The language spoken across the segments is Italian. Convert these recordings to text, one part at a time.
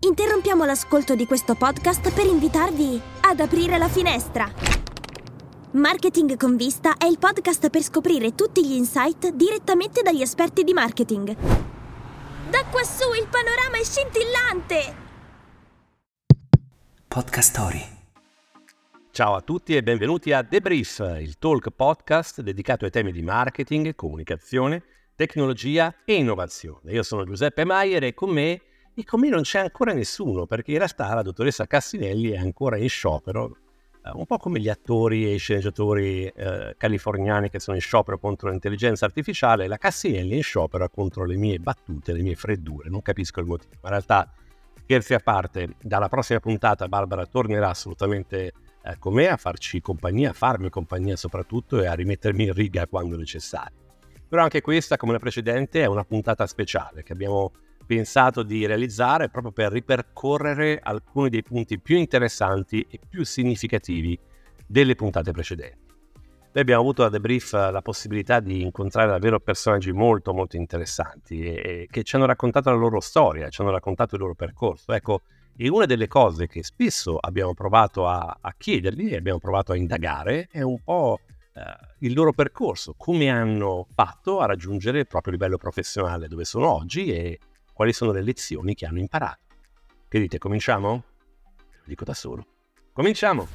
Interrompiamo l'ascolto di questo podcast per invitarvi ad aprire la finestra. Marketing con vista è il podcast per scoprire tutti gli insight direttamente dagli esperti di marketing. Da quassù il panorama è scintillante! Podcast Story. Ciao a tutti e benvenuti a The Brief, il talk podcast dedicato ai temi di marketing, comunicazione, tecnologia e innovazione. Io sono Giuseppe Maier e con me e con me non c'è ancora nessuno, perché in realtà la dottoressa Cassinelli è ancora in sciopero, eh, un po' come gli attori e i sceneggiatori eh, californiani che sono in sciopero contro l'intelligenza artificiale, la Cassinelli è in sciopero contro le mie battute, le mie freddure, non capisco il motivo. Ma in realtà, scherzi a parte, dalla prossima puntata Barbara tornerà assolutamente eh, con me a farci compagnia, a farmi compagnia soprattutto e a rimettermi in riga quando necessario. Però anche questa, come la precedente, è una puntata speciale che abbiamo pensato di realizzare proprio per ripercorrere alcuni dei punti più interessanti e più significativi delle puntate precedenti. Noi abbiamo avuto a The Brief la possibilità di incontrare davvero personaggi molto molto interessanti e, che ci hanno raccontato la loro storia, ci hanno raccontato il loro percorso. Ecco, e una delle cose che spesso abbiamo provato a, a chiedergli abbiamo provato a indagare è un po' eh, il loro percorso, come hanno fatto a raggiungere il proprio livello professionale dove sono oggi e quali sono le lezioni che hanno imparato. Che dite, cominciamo? Lo dico da solo. Cominciamo!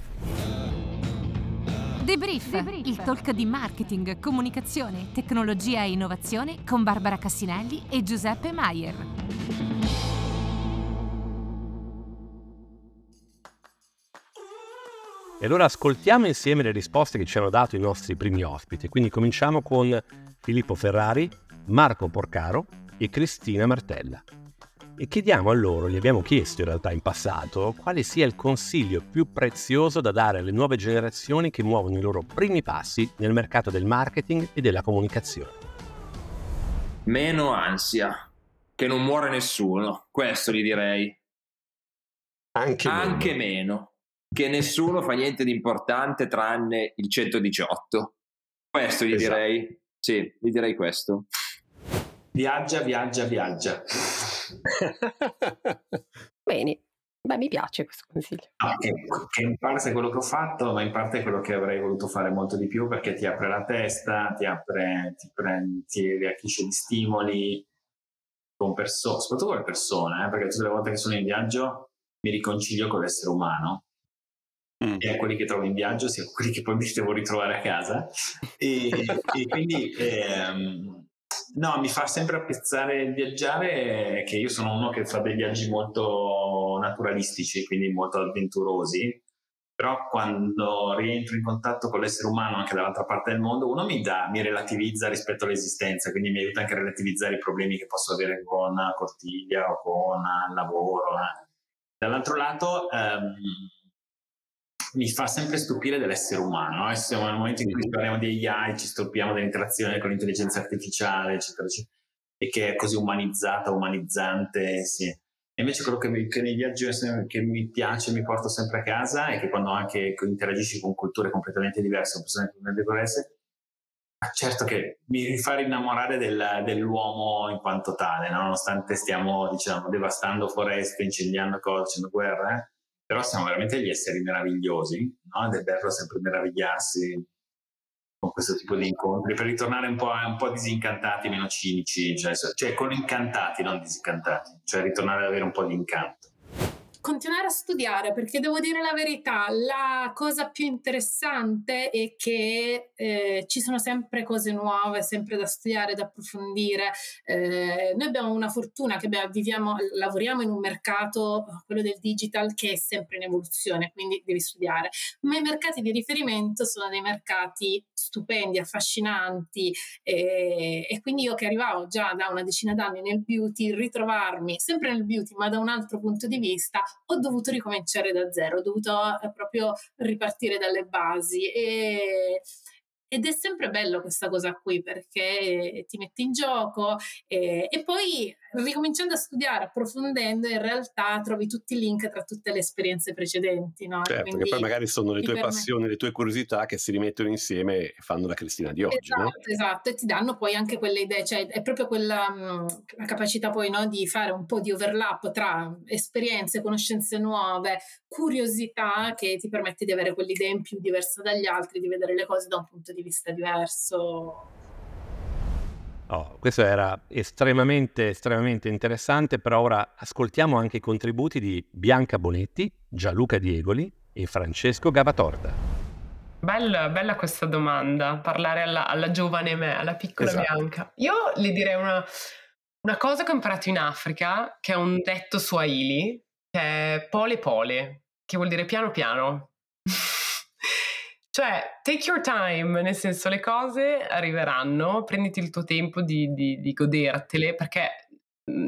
Debrief, Debrief, il talk di marketing, comunicazione, tecnologia e innovazione con Barbara Cassinelli e Giuseppe Maier. E allora ascoltiamo insieme le risposte che ci hanno dato i nostri primi ospiti. Quindi cominciamo con Filippo Ferrari, Marco Porcaro e Cristina Martella. E chiediamo a loro, gli abbiamo chiesto in realtà in passato, quale sia il consiglio più prezioso da dare alle nuove generazioni che muovono i loro primi passi nel mercato del marketing e della comunicazione. Meno ansia, che non muore nessuno, questo gli direi. Anche, Anche meno. meno. Che nessuno fa niente di importante tranne il 118. Questo gli esatto. direi. Sì, gli direi questo. Viaggia, viaggia, viaggia. Bene, beh, mi piace questo consiglio. No, che, che, in parte è quello che ho fatto, ma in parte è quello che avrei voluto fare molto di più perché ti apre la testa, ti apre, ti, prendi, ti riacchisce di stimoli con persone, soprattutto con le persone, eh, perché tutte le volte che sono in viaggio mi riconcilio con l'essere umano. Mm. sia quelli che trovo in viaggio, sia quelli che poi mi devo ritrovare a casa. E, e quindi ehm, No, mi fa sempre apprezzare il viaggiare, che io sono uno che fa dei viaggi molto naturalistici, quindi molto avventurosi, però quando rientro in contatto con l'essere umano anche dall'altra parte del mondo, uno mi, dà, mi relativizza rispetto all'esistenza, quindi mi aiuta anche a relativizzare i problemi che posso avere con Cortiglia o con il lavoro. Eh. Dall'altro lato, ehm, mi fa sempre stupire dell'essere umano. Eh? Siamo nel momento in cui parliamo di AI, ci stupiamo dell'interazione con l'intelligenza artificiale, eccetera, eccetera, e che è così umanizzata, umanizzante. Sì. E invece quello che, mi, che nei viaggi che mi piace, mi porto sempre a casa è che quando anche interagisci con culture completamente diverse, con persone completamente diverse, certo che mi fa rinnamorare del, dell'uomo in quanto tale, no? nonostante stiamo diciamo, devastando foreste, incendiando cose, facendo guerre, eh? Però siamo veramente degli esseri meravigliosi, no? ed è bello sempre meravigliarsi con questo tipo di incontri per ritornare un po', un po disincantati, meno cinici, cioè, cioè con incantati, non disincantati, cioè ritornare ad avere un po' di incanto continuare a studiare perché devo dire la verità, la cosa più interessante è che eh, ci sono sempre cose nuove, sempre da studiare, da approfondire. Eh, noi abbiamo una fortuna che abbiamo, viviamo, lavoriamo in un mercato, quello del digital, che è sempre in evoluzione, quindi devi studiare. Ma i mercati di riferimento sono dei mercati stupendi, affascinanti eh, e quindi io che arrivavo già da una decina d'anni nel beauty, ritrovarmi sempre nel beauty ma da un altro punto di vista, ho dovuto ricominciare da zero, ho dovuto eh, proprio ripartire dalle basi. E, ed è sempre bello questa cosa qui perché ti metti in gioco e, e poi ricominciando a studiare, approfondendo, in realtà trovi tutti i link tra tutte le esperienze precedenti. No? Certo, Quindi, che poi magari sono le tue passioni, le tue curiosità che si rimettono insieme e fanno la Cristina di oggi. Esatto, no? esatto, e ti danno poi anche quelle idee, cioè è proprio quella mh, la capacità poi no, di fare un po' di overlap tra esperienze, conoscenze nuove, curiosità che ti permette di avere quell'idea in più diversa dagli altri, di vedere le cose da un punto di vista diverso. Oh, questo era estremamente, estremamente interessante, però ora ascoltiamo anche i contributi di Bianca Bonetti, Gianluca Diegoli e Francesco Gavatorda. Bella, bella questa domanda, parlare alla, alla, giovane me, alla piccola esatto. Bianca. Io le direi una, una, cosa che ho imparato in Africa, che è un detto swahili, che è pole pole, che vuol dire piano piano. Cioè, take your time, nel senso le cose arriveranno, prenditi il tuo tempo di, di, di godertele, perché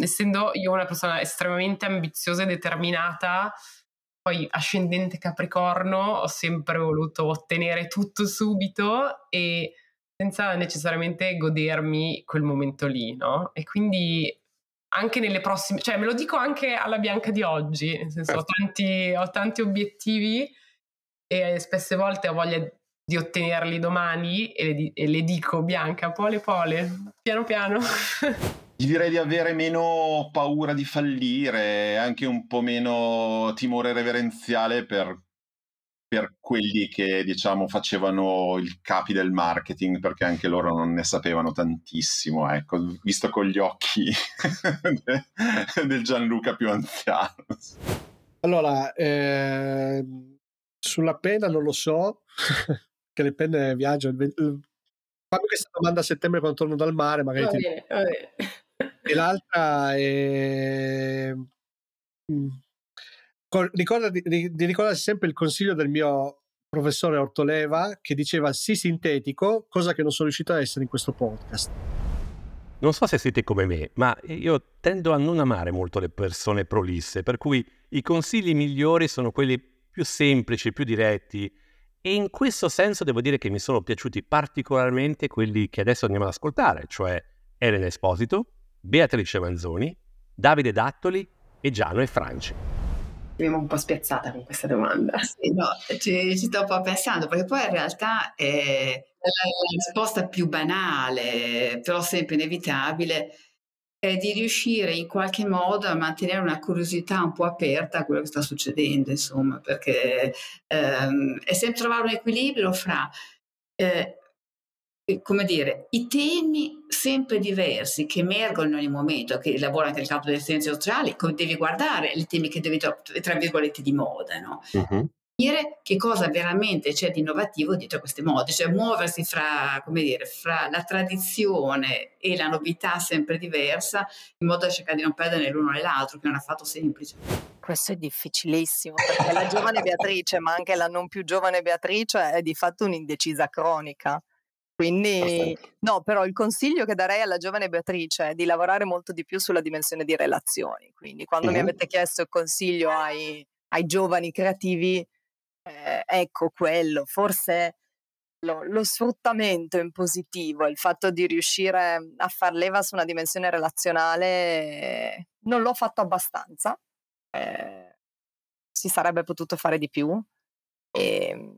essendo io una persona estremamente ambiziosa e determinata, poi ascendente Capricorno, ho sempre voluto ottenere tutto subito e senza necessariamente godermi quel momento lì, no? E quindi anche nelle prossime, cioè me lo dico anche alla Bianca di oggi, nel senso ho certo. tanti, ho tanti obiettivi e spesse volte ho voglia di ottenerli domani e le, e le dico Bianca, pole pole, piano piano. Gli direi di avere meno paura di fallire, anche un po' meno timore reverenziale per, per quelli che diciamo facevano il capi del marketing, perché anche loro non ne sapevano tantissimo, ecco, visto con gli occhi del Gianluca più anziano. Allora, eh sulla penna non lo so, che le penne viaggiano. Fammi questa domanda a settembre quando torno dal mare, magari. Va ti... bene, va bene. E l'altra è... Mm, ricordati, di, di ricordarsi sempre il consiglio del mio professore Ortoleva che diceva sì sintetico, cosa che non sono riuscito a essere in questo podcast. Non so se siete come me, ma io tendo a non amare molto le persone prolisse, per cui i consigli migliori sono quelli più semplici, più diretti. E in questo senso devo dire che mi sono piaciuti particolarmente quelli che adesso andiamo ad ascoltare, cioè Elena Esposito, Beatrice Manzoni, Davide Dattoli e Giano e Franci. Abbiamo un po' spiazzata con questa domanda. Sì, no, ci, ci, sto un po' pensando, perché poi in realtà è la risposta più banale, però sempre inevitabile, è di riuscire in qualche modo a mantenere una curiosità un po' aperta a quello che sta succedendo, insomma, perché ehm, è sempre trovare un equilibrio fra, eh, come dire, i temi sempre diversi che emergono in ogni momento, che lavora anche nel campo delle scienze sociali, come devi guardare i temi che devi, tra virgolette, di moda, no? Uh-huh che cosa veramente c'è di innovativo dietro queste mode, cioè muoversi fra, dire, fra, la tradizione e la novità sempre diversa, in modo da cercare di non perdere l'uno nell'altro, che non è affatto semplice. Questo è difficilissimo, perché la giovane Beatrice, ma anche la non più giovane Beatrice, è di fatto un'indecisa cronica. Quindi, no, però il consiglio che darei alla giovane Beatrice è di lavorare molto di più sulla dimensione di relazioni. Quindi, quando mm-hmm. mi avete chiesto il consiglio ai, ai giovani creativi, eh, ecco quello, forse lo, lo, sfruttamento in positivo, il fatto di riuscire a far leva su una dimensione relazionale, non l'ho fatto abbastanza, eh, si sarebbe potuto fare di più e, ehm,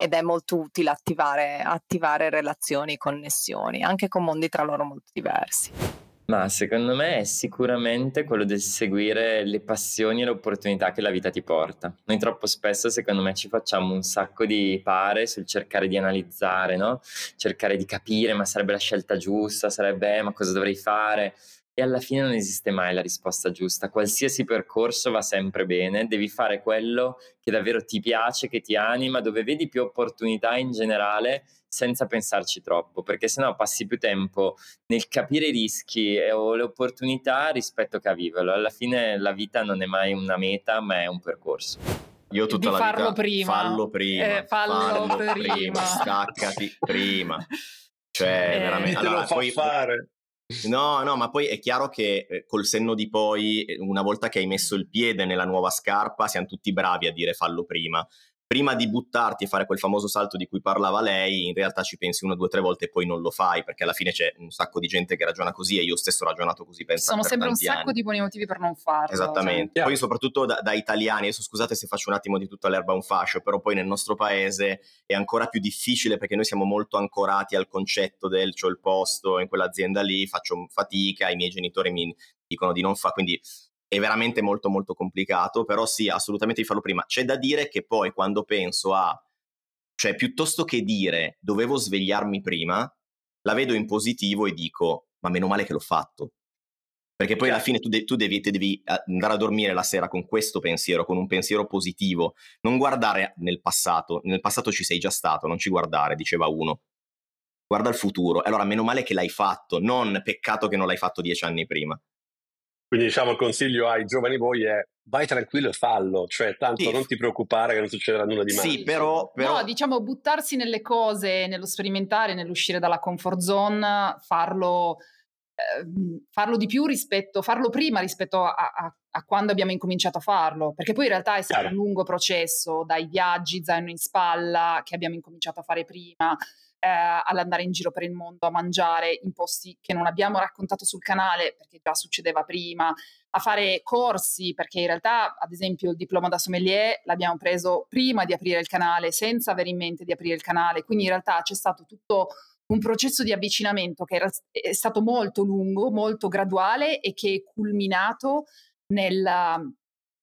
ed è molto utile attivare, attivare relazioni, connessioni, anche con mondi tra loro molto diversi. Ma secondo me è sicuramente quello del seguire le passioni e le opportunità che la vita ti porta. Noi troppo spesso, secondo me, ci facciamo un sacco di pare sul cercare di analizzare, no? Cercare di capire, ma sarebbe la scelta giusta, sarebbe, eh, ma cosa dovrei fare? E alla fine non esiste mai la risposta giusta. Qualsiasi percorso va sempre bene, devi fare quello che davvero ti piace, che ti anima, dove vedi più opportunità in generale senza pensarci troppo, perché sennò passi più tempo nel capire i rischi e, o le opportunità rispetto che a viverlo. Alla fine la vita non è mai una meta, ma è un percorso. Io tutta di la farlo vita prima. fallo prima, eh, fallo, fallo prima. prima, staccati prima. Cioè, eh, veramente allora, poi fare. No, no, ma poi è chiaro che eh, col senno di poi, una volta che hai messo il piede nella nuova scarpa, siamo tutti bravi a dire fallo prima prima di buttarti e fare quel famoso salto di cui parlava lei, in realtà ci pensi una, due, tre volte e poi non lo fai, perché alla fine c'è un sacco di gente che ragiona così e io stesso ho ragionato così. Penso Sono sempre un sacco anni. di buoni motivi per non farlo. Esattamente. cioè. Poi soprattutto da, da italiani, adesso scusate se faccio un attimo di tutta l'erba un fascio, però poi nel nostro paese è ancora più difficile perché noi siamo molto ancorati al concetto del c'ho il posto in quell'azienda lì, faccio fatica, i miei genitori mi dicono di non fare, quindi è veramente molto molto complicato, però sì, assolutamente di farlo prima. C'è da dire che poi quando penso a, cioè piuttosto che dire dovevo svegliarmi prima, la vedo in positivo e dico ma meno male che l'ho fatto. Perché poi alla fine tu, de- tu devi, devi eh, andare a dormire la sera con questo pensiero, con un pensiero positivo, non guardare nel passato, nel passato ci sei già stato, non ci guardare, diceva uno. Guarda il futuro. Allora, meno male che l'hai fatto, non peccato che non l'hai fatto dieci anni prima. Quindi diciamo il consiglio ai giovani voi è vai tranquillo e fallo, cioè tanto Sì. non ti preoccupare che non succederà nulla di male. Sì, però, No, diciamo buttarsi nelle cose, nello sperimentare, nell'uscire dalla comfort zone, farlo, ehm, farlo di più rispetto, farlo prima rispetto a, a- a quando abbiamo incominciato a farlo, perché poi in realtà è stato un lungo processo, dai viaggi zaino in spalla che abbiamo incominciato a fare prima, eh, all'andare in giro per il mondo a mangiare in posti che non abbiamo raccontato sul canale perché già succedeva prima, a fare corsi perché in realtà ad esempio il diploma da sommelier l'abbiamo preso prima di aprire il canale senza avere in mente di aprire il canale, quindi in realtà c'è stato tutto un processo di avvicinamento che era, è stato molto lungo, molto graduale e che è culminato nel,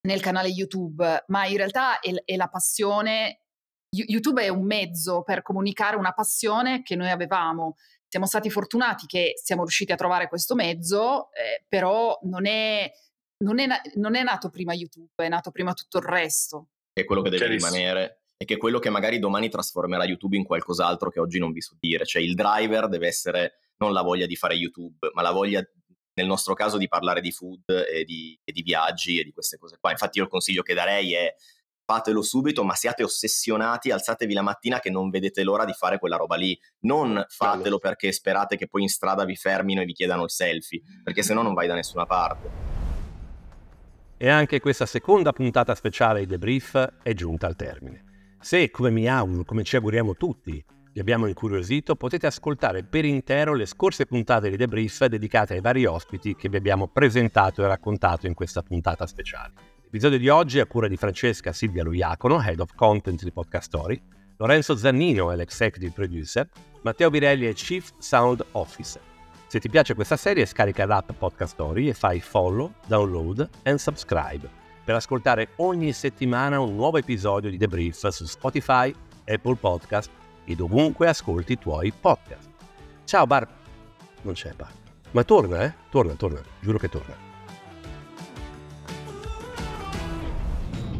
nel canale YouTube, ma in realtà è, è la passione YouTube è un mezzo per comunicare una passione che noi avevamo. Siamo stati fortunati che siamo riusciti a trovare questo mezzo, eh, però non è, non, è non è nato prima YouTube, è nato prima tutto il resto. è quello che deve rimanere e che è quello che magari domani trasformerà YouTube in qualcos'altro che oggi non vi so dire. Cioè il driver deve essere non la voglia di fare YouTube, ma la voglia, nel nostro caso, di parlare di food e di, e di viaggi e di queste cose qua. Infatti io il consiglio che darei è fatelo subito, ma siate ossessionati, alzatevi la mattina che non vedete l'ora di fare quella roba lì. Non fatelo perché sperate che poi in strada vi fermino e vi chiedano il selfie, perché se no non vai da nessuna parte. E anche questa seconda puntata speciale di Debrief è giunta al termine. Se, come mi auguro, come ci auguriamo tutti, vi abbiamo incuriosito, potete ascoltare per intero le scorse puntate di Debrief dedicate ai vari ospiti che vi abbiamo presentato e raccontato in questa puntata speciale. L'episodio di oggi è a cura di Francesca Silvia Luiacono, Head of Content di Podcast Story, Lorenzo Zannino è l'executive producer, Matteo Birelli è Chief Sound Officer. Se ti piace questa serie scarica l'app Podcast Story e fai follow, download and subscribe per ascoltare ogni settimana un nuovo episodio di Debrief su Spotify, Apple Podcast e dovunque ascolti i tuoi podcast. Ciao Bar... Non c'è Bar. Ma torna, eh? Torna, torna. Giuro che torna.